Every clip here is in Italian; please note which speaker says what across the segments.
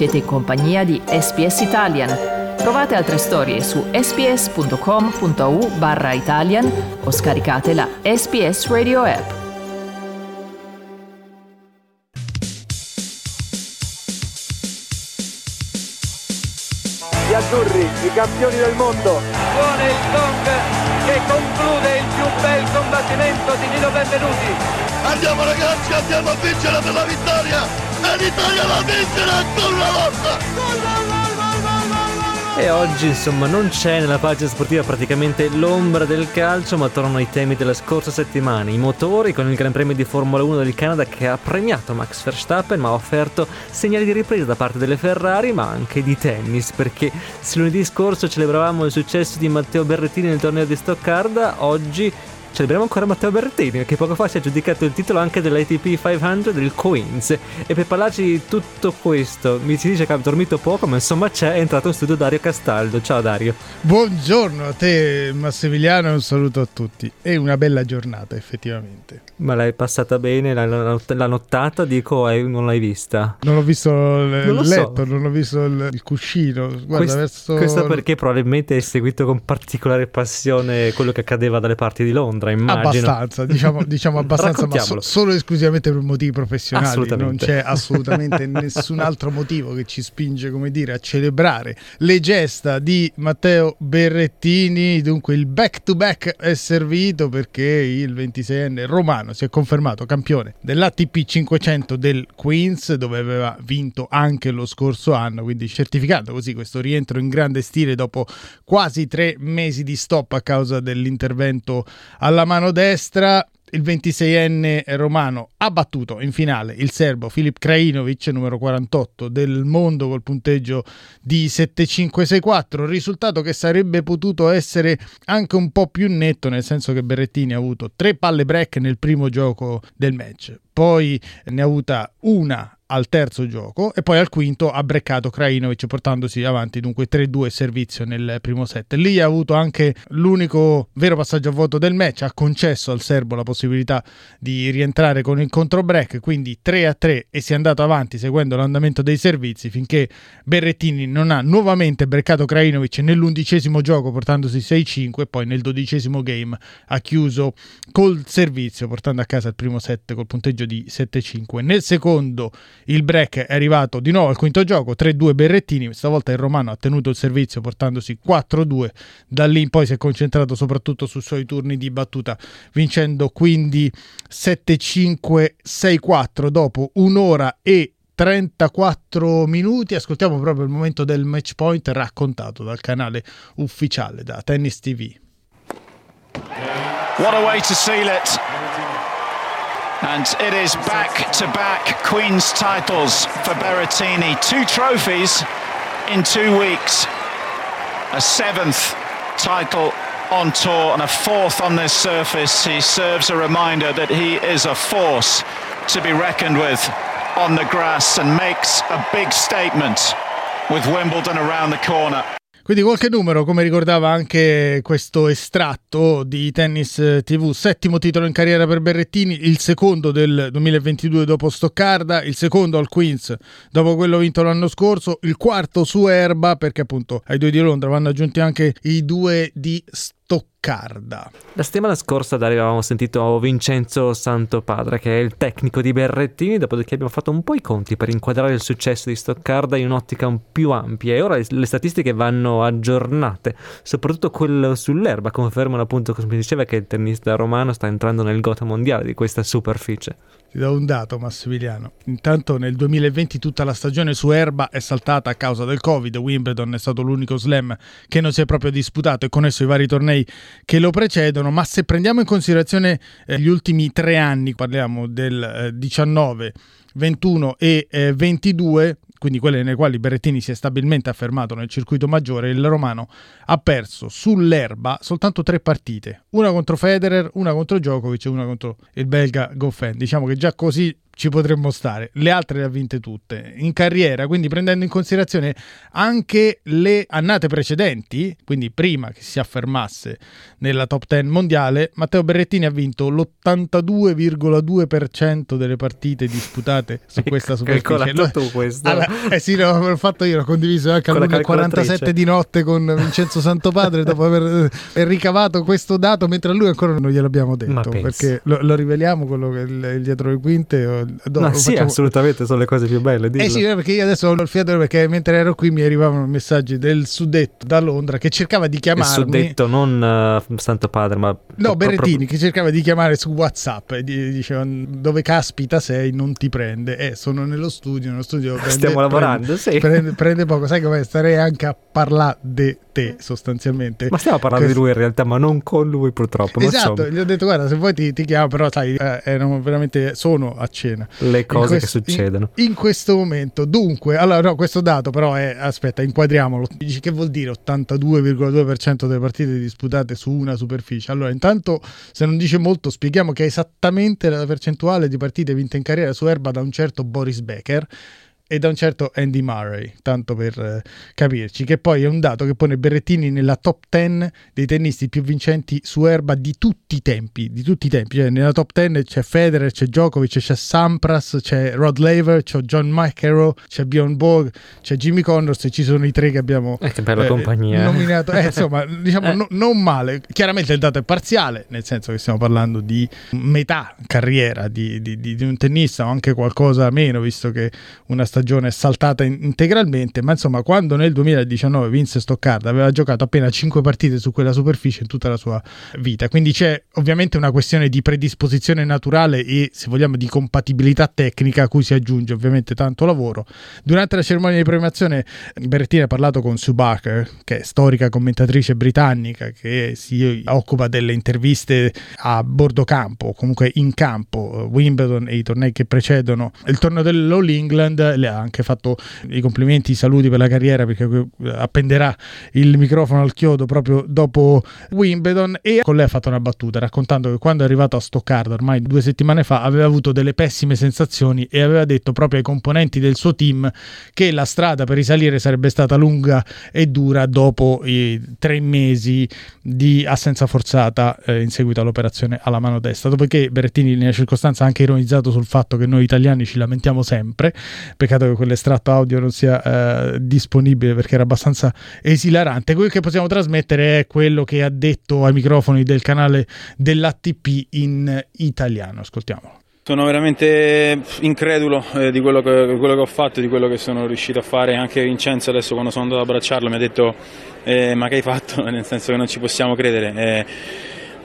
Speaker 1: Siete in compagnia di SPS Italian. Trovate altre storie su sps.com.au barra Italian o scaricate la SPS Radio app.
Speaker 2: Gli azzurri, i campioni del mondo.
Speaker 3: Suona il gong che conclude il più bel combattimento di Nino Benvenuti.
Speaker 4: Andiamo ragazzi, andiamo a vincere per la vittoria! E l'Italia la vincerà ancora una volta!
Speaker 5: E oggi insomma non c'è nella pagina sportiva praticamente l'ombra del calcio, ma tornano i temi della scorsa settimana. I motori con il Gran Premio di Formula 1 del Canada che ha premiato Max Verstappen, ma ha offerto segnali di ripresa da parte delle Ferrari, ma anche di tennis, perché se lunedì scorso celebravamo il successo di Matteo Berrettini nel torneo di Stoccarda, oggi celebriamo ancora Matteo Berrettini che poco fa si è aggiudicato il titolo anche dell'ATP 500 del Queens. E per parlarci di tutto questo mi si dice che ha dormito poco ma insomma c'è è entrato in studio Dario Castaldo. Ciao Dario.
Speaker 6: Buongiorno a te Massimiliano e un saluto a tutti. È una bella giornata effettivamente.
Speaker 5: Ma l'hai passata bene? La, la, la nottata? Dico eh, non l'hai vista?
Speaker 6: Non ho visto il non letto so. non ho visto il, il cuscino. Guarda
Speaker 5: questo,
Speaker 6: verso
Speaker 5: questo perché probabilmente hai seguito con particolare passione quello che accadeva dalle parti di Londra Londra, immagino.
Speaker 6: Abbastanza, diciamo, diciamo abbastanza, ma so, solo esclusivamente per motivi professionali. Non c'è assolutamente nessun altro motivo che ci spinge, come dire, a celebrare le gesta di Matteo Berrettini. Dunque il back-to-back è servito perché il 26enne romano si è confermato campione dell'ATP 500 del Queens, dove aveva vinto anche lo scorso anno, quindi certificato così questo rientro in grande stile dopo quasi tre mesi di stop a causa dell'intervento a alla mano destra il 26enne romano ha battuto in finale il serbo Filip Krajinovic, numero 48 del mondo col punteggio di 7-5-6-4, risultato che sarebbe potuto essere anche un po' più netto, nel senso che Berrettini ha avuto tre palle break nel primo gioco del match, poi ne ha avuta una al terzo gioco e poi al quinto ha breccato Krajinovic portandosi avanti dunque 3-2 servizio nel primo set. Lì ha avuto anche l'unico vero passaggio a vuoto del match, ha concesso al serbo la possibilità di rientrare con il contro break, quindi 3-3 e si è andato avanti seguendo l'andamento dei servizi finché Berrettini non ha nuovamente breccato Krajinovic nell'undicesimo gioco portandosi 6-5 e poi nel dodicesimo game ha chiuso col servizio portando a casa il primo set col punteggio di 7-5. Nel secondo il break è arrivato di nuovo al quinto gioco, 3-2 Berrettini, stavolta il Romano ha tenuto il servizio portandosi 4-2, da lì in poi si è concentrato soprattutto sui suoi turni di battuta, vincendo quindi 7-5-6-4 dopo un'ora e 34 minuti. Ascoltiamo proprio il momento del match point raccontato dal canale ufficiale da Tennis TV.
Speaker 7: What a way to seal it. And it is back to back Queen's titles for Berrettini. Two trophies in two weeks. A seventh title on tour and a fourth on this surface. He serves a reminder that he is a force to be reckoned with on the grass and makes a big statement with Wimbledon around the corner.
Speaker 6: Quindi qualche numero, come ricordava anche questo estratto di Tennis TV, settimo titolo in carriera per Berrettini, il secondo del 2022 dopo Stoccarda, il secondo al Queens dopo quello vinto l'anno scorso, il quarto su Erba perché appunto ai due di Londra vanno aggiunti anche i due di Stoccarda Stoccarda.
Speaker 5: La settimana scorsa avevamo sentito Vincenzo Santopadre, che è il tecnico di Berrettini, dopodiché abbiamo fatto un po' i conti per inquadrare il successo di Stoccarda in un'ottica più ampia e ora le statistiche vanno aggiornate, soprattutto quello sull'erba confermano appunto, come diceva, che il tennista romano sta entrando nel gota mondiale di questa superficie.
Speaker 6: Ti do un dato, Massimiliano. Intanto nel 2020 tutta la stagione su erba è saltata a causa del Covid. Wimbledon è stato l'unico slam che non si è proprio disputato e con esso i vari tornei che lo precedono. Ma se prendiamo in considerazione eh, gli ultimi tre anni, parliamo del eh, 19, 21 e eh, 22, quindi quelle nelle quali Berrettini si è stabilmente affermato nel circuito maggiore, il romano ha perso sull'erba soltanto tre partite, una contro Federer, una contro Djokovic e una contro il belga Goffin. Diciamo che già così ci potremmo stare. Le altre le ha vinte tutte in carriera, quindi prendendo in considerazione anche le annate precedenti, quindi prima che si affermasse nella top 10 mondiale, Matteo Berrettini ha vinto l'82,2% delle partite disputate su questa superficie.
Speaker 5: Lo, tu questo.
Speaker 6: Allora, eh sì, l'ho fatto io, l'ho condiviso anche alle 47 di notte con Vincenzo Santopadre dopo aver eh, ricavato questo dato, mentre a lui ancora non gliel'abbiamo detto, perché lo, lo, riveliamo quello che è il, dietro le quinte
Speaker 5: Do, Ma sì, facciamo... assolutamente, sono le cose più belle. Dillo.
Speaker 6: Eh sì, perché io adesso ho il fiato perché mentre ero qui mi arrivavano messaggi del suddetto da Londra che cercava di chiamarmi.
Speaker 5: Il suddetto, non uh, Santo Padre, ma...
Speaker 6: No, Berrettini, che cercava di chiamare su WhatsApp e diceva dove caspita sei, non ti prende. Eh, sono nello studio, nello studio...
Speaker 5: Prende, Stiamo lavorando,
Speaker 6: prende,
Speaker 5: sì.
Speaker 6: Prende, prende, poco, sai come starei anche a parlare di te sostanzialmente.
Speaker 5: Ma stiamo parlando Questo... di lui in realtà, ma non con lui purtroppo.
Speaker 6: Esatto, gli ho detto guarda se vuoi ti, ti chiamo, però sai, eh, erano veramente, sono a cena.
Speaker 5: Le cose questo, che succedono.
Speaker 6: In, in, questo momento, dunque, allora no, questo dato però è, aspetta, inquadriamolo. Dici che vuol dire 82,2% delle partite disputate su una superficie? Allora, intanto, se non dice molto, spieghiamo che è esattamente la percentuale di partite vinte in carriera su erba da un certo Boris Becker e da un certo Andy Murray, tanto per eh, capirci, che poi è un dato che pone Berrettini nella top 10 dei tennisti più vincenti su erba di tutti i tempi, di tutti i tempi, cioè nella top 10 c'è Federer, c'è Djokovic, c'è Sampras, c'è Rod Laver, c'è John McEnroe, c'è Bjorn Borg, c'è Jimmy Connors e ci sono i tre che abbiamo
Speaker 5: eh, che bella eh, compagnia.
Speaker 6: nominato, eh, insomma, diciamo no, non male, chiaramente il dato è parziale, nel senso che stiamo parlando di metà carriera di, di, di, di un tennista o anche qualcosa meno, visto che una stagione stagione saltata in- integralmente, ma insomma quando nel 2019 Vince Stoccarda aveva giocato appena 5 partite su quella superficie in tutta la sua vita, quindi c'è ovviamente una questione di predisposizione naturale e se vogliamo di compatibilità tecnica a cui si aggiunge ovviamente tanto lavoro. Durante la cerimonia di premiazione Berrettini ha parlato con Sue Barker, che è storica commentatrice britannica che si occupa delle interviste a bordo campo, comunque in campo, Wimbledon e i tornei che precedono il torneo dell'All England, le ha anche fatto i complimenti, i saluti per la carriera perché appenderà il microfono al chiodo proprio dopo Wimbledon e con lei ha fatto una battuta raccontando che quando è arrivato a Stoccarda ormai due settimane fa aveva avuto delle pessime sensazioni e aveva detto proprio ai componenti del suo team che la strada per risalire sarebbe stata lunga e dura dopo i tre mesi di assenza forzata eh, in seguito all'operazione alla mano destra. Dopodiché Berettini nella circostanza ha anche ironizzato sul fatto che noi italiani ci lamentiamo sempre, peccato che quell'estratto audio non sia eh, disponibile perché era abbastanza esilarante. Quello che possiamo trasmettere è quello che ha detto ai microfoni del canale dell'ATP in italiano. Ascoltiamolo.
Speaker 8: Sono veramente incredulo eh, di quello che, quello che, ho fatto, di quello che sono riuscito a fare. Anche Vincenzo adesso quando sono andato ad abbracciarlo mi ha detto eh, ma che hai fatto? Nel senso che non ci possiamo credere.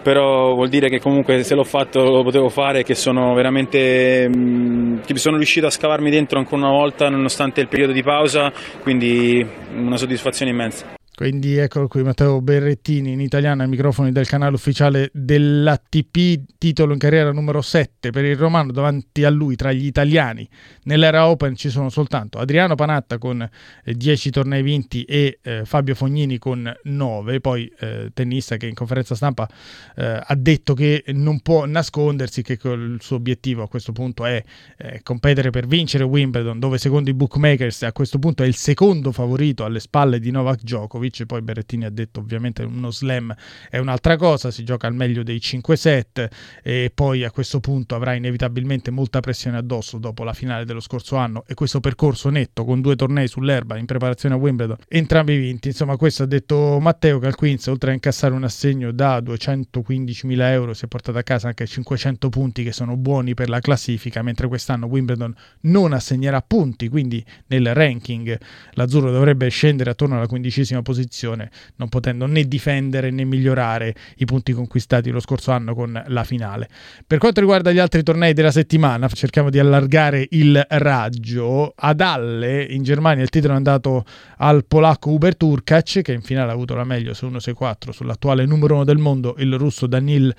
Speaker 8: Però vuol dire che comunque se l'ho fatto lo potevo fare, che sono veramente mm, che sono riuscito a scavarmi dentro ancora una volta nonostante il periodo di pausa, quindi una soddisfazione immensa.
Speaker 6: Quindi eccolo qui Matteo Berrettini in italiano ai microfoni del canale ufficiale dell'ATP, titolo in carriera numero 7 per il romano davanti a lui tra gli italiani. Nell'era Open ci sono soltanto Adriano Panatta con 10 eh, tornei vinti e eh, Fabio Fognini con 9, poi eh, tennista che in conferenza stampa eh, ha detto che non può nascondersi che il suo obiettivo a questo punto è eh, competere per vincere Wimbledon dove secondo i bookmakers a questo punto è il secondo favorito alle spalle di Novak Djokovic Djokovic, poi Berrettini ha detto ovviamente uno slam è un'altra cosa, si gioca al meglio dei 5 set e poi a questo punto avrà inevitabilmente molta pressione addosso dopo la finale dello scorso anno e questo percorso netto con due tornei sull'erba in preparazione a Wimbledon, entrambi vinti, insomma questo ha detto Matteo che al Queens oltre a incassare un assegno da 215.000 euro si è portato a casa anche 500 punti che sono buoni per la classifica, mentre quest'anno Wimbledon non assegnerà punti, quindi nel ranking l'azzurro dovrebbe scendere attorno alla quindicesima posizione posizione, non potendo né difendere né migliorare i punti conquistati lo scorso anno con la finale. Per quanto riguarda gli altri tornei della settimana, cerchiamo di allargare il raggio. Ad Halle in Germania il titolo è andato al polacco Uber Turkac, che in finale ha avuto la meglio su 1-6-4 sull'attuale numero uno del mondo, il russo Danil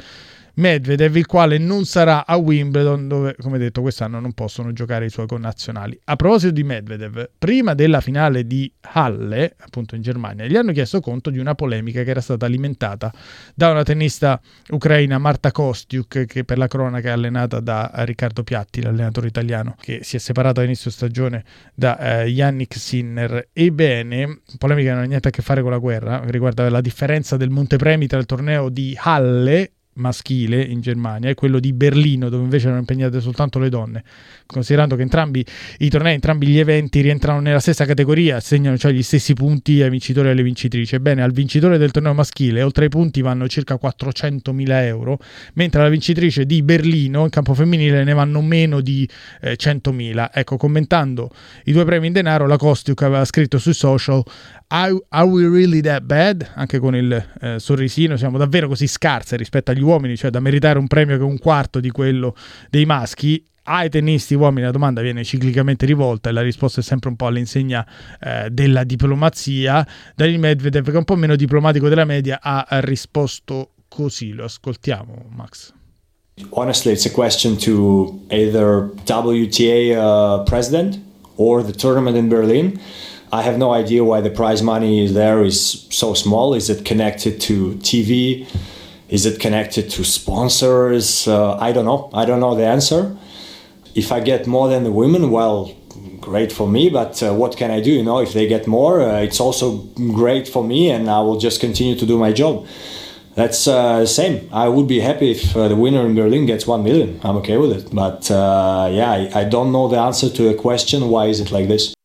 Speaker 6: Medvedev, il quale non sarà a Wimbledon, dove, come detto, quest'anno non possono giocare i suoi connazionali. A proposito di Medvedev, prima della finale di Halle, appunto in Germania, gli hanno chiesto conto di una polemica che era stata alimentata da una tennista ucraina, Marta Kostiuk, che per la cronaca è allenata da Riccardo Piatti, l'allenatore italiano, che si è separato all'inizio stagione da eh, Yannick Sinner. Ebbene, polemica non ha niente a che fare con la guerra, riguarda la differenza del montepremi tra il torneo di Halle maschile in Germania e quello di Berlino dove invece erano impegnate soltanto le donne considerando che entrambi i tornei entrambi gli eventi rientrano nella stessa categoria segnano cioè gli stessi punti ai vincitori e alle vincitrici ebbene al vincitore del torneo maschile oltre ai punti vanno circa 400.000 euro mentre alla vincitrice di Berlino in campo femminile ne vanno meno di eh, 100.000 ecco commentando i due premi in denaro la Kostiuk aveva scritto sui social Are we really that bad? Anche con il eh, sorrisino, siamo davvero così scarse rispetto agli uomini, cioè da meritare un premio che è un quarto di quello dei maschi. Ai tennisti uomini la domanda viene ciclicamente rivolta e la risposta è sempre un po' all'insegna eh, della diplomazia. Daniel Medvedev, che è un po' meno diplomatico della media, ha risposto così. Lo ascoltiamo, Max.
Speaker 9: Honestly, it's a question to either WTA uh, president or the tournament in Berlin. I have no idea why the prize money there is so small. Is it connected to TV? Is it connected to sponsors? Uh, I don't know. I don't know the answer. If I get more than the women, well, great for me. But uh, what can I do? You know, if they get more, uh, it's also great for me, and I will just continue to do my job. That's uh, the same. I would be happy if uh, the winner in Berlin gets one million. I'm okay with it. But uh, yeah, I, I don't know the answer to a question. Why is it like this?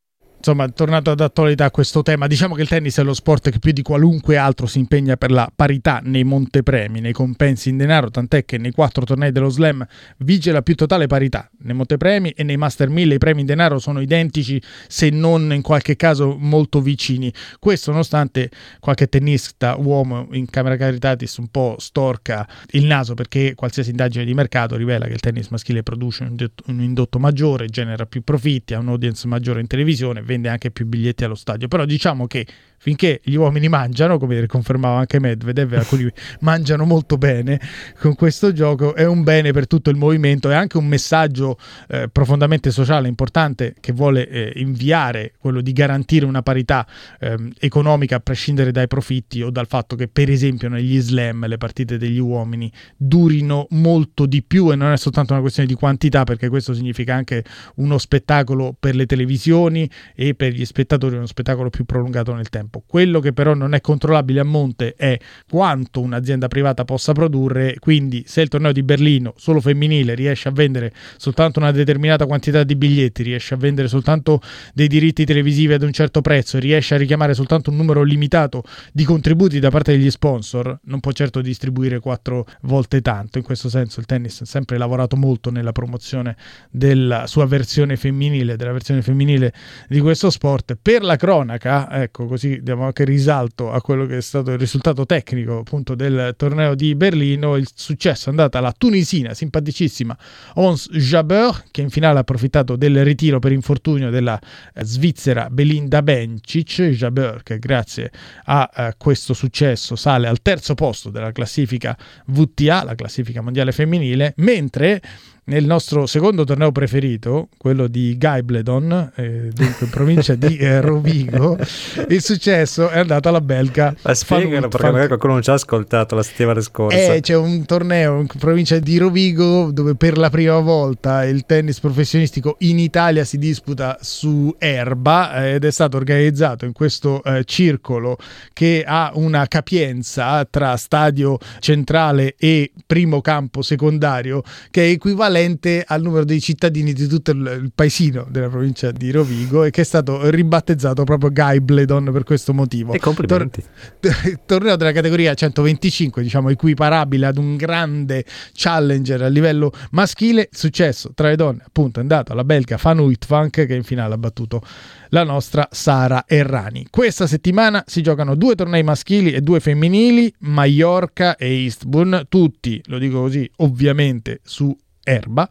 Speaker 6: Insomma, tornato ad attualità questo tema, diciamo che il tennis è lo sport che più di qualunque altro si impegna per la parità nei montepremi, nei compensi in denaro, tant'è che nei quattro tornei dello slam vige la più totale parità. Nei montepremi e nei Master 1000 i premi in denaro sono identici, se non in qualche caso molto vicini. Questo nonostante qualche tennista uomo in Camera Caritatis un po' storca il naso perché qualsiasi indagine di mercato rivela che il tennis maschile produce un indotto maggiore, genera più profitti, ha un audience maggiore in televisione, vende anche più biglietti allo stadio. Però diciamo che finché gli uomini mangiano, come confermava anche Medvedev, alcuni mangiano molto bene con questo gioco, è un bene per tutto il movimento, è anche un messaggio eh, profondamente sociale importante che vuole eh, inviare, quello di garantire una parità eh, economica a prescindere dai profitti o dal fatto che per esempio negli slam le partite degli uomini durino molto di più e non è soltanto una questione di quantità perché questo significa anche uno spettacolo per le televisioni e per gli spettatori uno spettacolo più prolungato nel tempo tempo. Quello che però non è controllabile a monte è quanto un'azienda privata possa produrre, quindi se il torneo di Berlino solo femminile riesce a vendere soltanto una determinata quantità di biglietti, riesce a vendere soltanto dei diritti televisivi ad un certo prezzo, riesce a richiamare soltanto un numero limitato di contributi da parte degli sponsor, non può certo distribuire quattro volte tanto. In questo senso il tennis ha sempre lavorato molto nella promozione della sua versione femminile, della versione femminile di questo sport. Per la cronaca, ecco così diamo anche risalto a quello che è stato il risultato tecnico appunto del torneo di Berlino, il successo è andato alla tunisina simpaticissima Ons Jabeur che in finale ha approfittato del ritiro per infortunio della eh, svizzera Belinda Bencic, Jabeur che grazie a eh, questo successo sale al terzo posto della classifica VTA, la classifica mondiale femminile, mentre nel nostro secondo torneo preferito, quello di Gaibledon, eh, dunque in provincia di eh, Rovigo, il successo è andato alla belga.
Speaker 5: Ma spiegalo perché magari qualcuno non ci ha ascoltato la settimana scorsa.
Speaker 6: Eh, c'è un torneo in provincia di Rovigo dove per la prima volta il tennis professionistico in Italia si disputa su erba eh, ed è stato organizzato in questo eh, circolo che ha una capienza tra stadio centrale e primo campo secondario che è equivalente equivalente al numero dei cittadini di tutto il, paesino della provincia di Rovigo e che è stato ribattezzato proprio Gaibledon per questo motivo.
Speaker 5: E complimenti.
Speaker 6: Tor- torneo della categoria 125, diciamo equiparabile ad un grande challenger a livello maschile. Successo tra le donne, appunto, è andato alla belga Van Uitvank che in finale ha battuto la nostra Sara Errani. Questa settimana si giocano due tornei maschili e due femminili, Mallorca e Eastbourne, tutti, lo dico così, ovviamente su erba,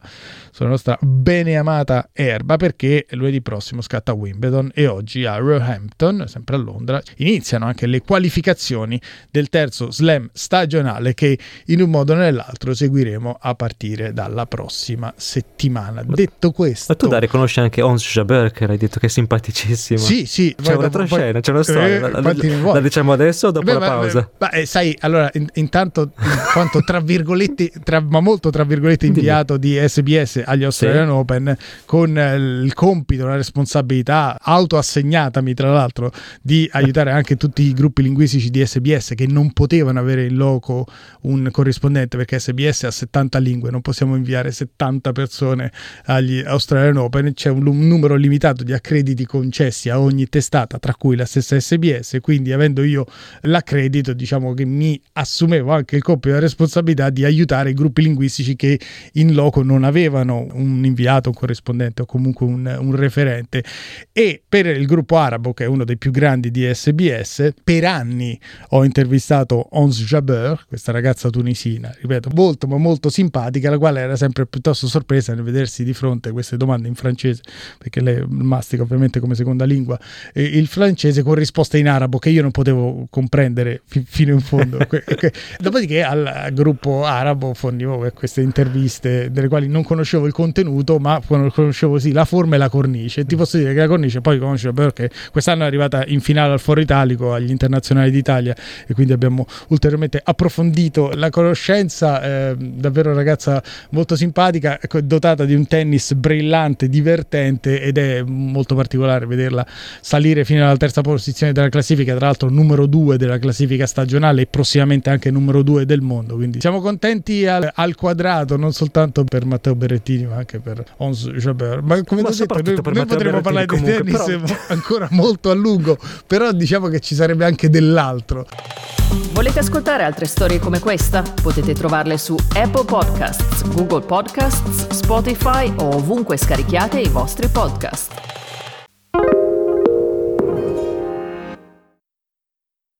Speaker 6: sulla nostra beneamata erba, perché lunedì prossimo scatta Wimbledon e oggi a Roehampton, sempre a Londra, iniziano anche le qualificazioni del terzo slam stagionale che in un modo o nell'altro seguiremo a partire dalla prossima settimana. Ma, Detto questo...
Speaker 5: Ma tu Dari conosci anche Ons Jabeur che hai detto che è simpaticissimo.
Speaker 6: Sì, sì.
Speaker 5: C'è una retroscena, c'è una storia. Eh, la, la, la, diciamo adesso o dopo beh, la pausa?
Speaker 6: Ma, eh, sai, allora, in, intanto, in quanto tra virgolette, tra, ma molto tra virgolette inviato di SBS agli Australian sì. Open, con eh, il compito, la responsabilità autoassegnatami tra l'altro di aiutare anche tutti i gruppi linguistici di SBS che non potevano avere in loco un corrispondente perché SBS ha 70 lingue, non possiamo inviare 70 persone agli Australian Open, c'è un, un numero limitato di accrediti concessi a ogni testata, tra cui la stessa SBS, quindi avendo io l'accredito, diciamo che mi assumevo anche il compito e la responsabilità di aiutare i gruppi linguistici che in loco non avevano un inviato, un corrispondente o comunque un, un referente. E per il gruppo arabo, che è uno dei più grandi di SBS, per anni ho intervistato Ons Jabeur, questa ragazza tunisina, ripeto, molto ma molto simpatica, la quale era sempre piuttosto sorpresa nel vedersi di fronte a queste domande in francese, perché lei mastica ovviamente come seconda lingua il francese con risposte in arabo che io non potevo comprendere fi- fino in fondo. Dopodiché al gruppo arabo fornivo queste interviste delle quali non conoscevo il contenuto, ma conoscevo sì la forma e la cornice. E ti posso dire che la cornice poi conosce perché quest'anno è arrivata in finale al Foro Italico agli internazionali d'Italia e quindi abbiamo ulteriormente approfondito la conoscenza. Eh, davvero ragazza molto simpatica, ecco, dotata di un tennis brillante, divertente ed è molto particolare vederla salire fino alla terza posizione della classifica, tra l'altro numero due della classifica stagionale e prossimamente anche numero due del mondo. Quindi siamo contenti al, al quadrato, non soltanto per Matteo Berrettini, ma anche per Ons Jabeur. Ma come ho detto, noi, noi potremmo parlare di tennis però... ancora molto a lungo, però diciamo che ci sarebbe anche dell'altro.
Speaker 1: Volete ascoltare altre storie come questa? Potete trovarle su Apple Podcasts, Google Podcasts, Spotify o ovunque scarichiate i vostri podcast.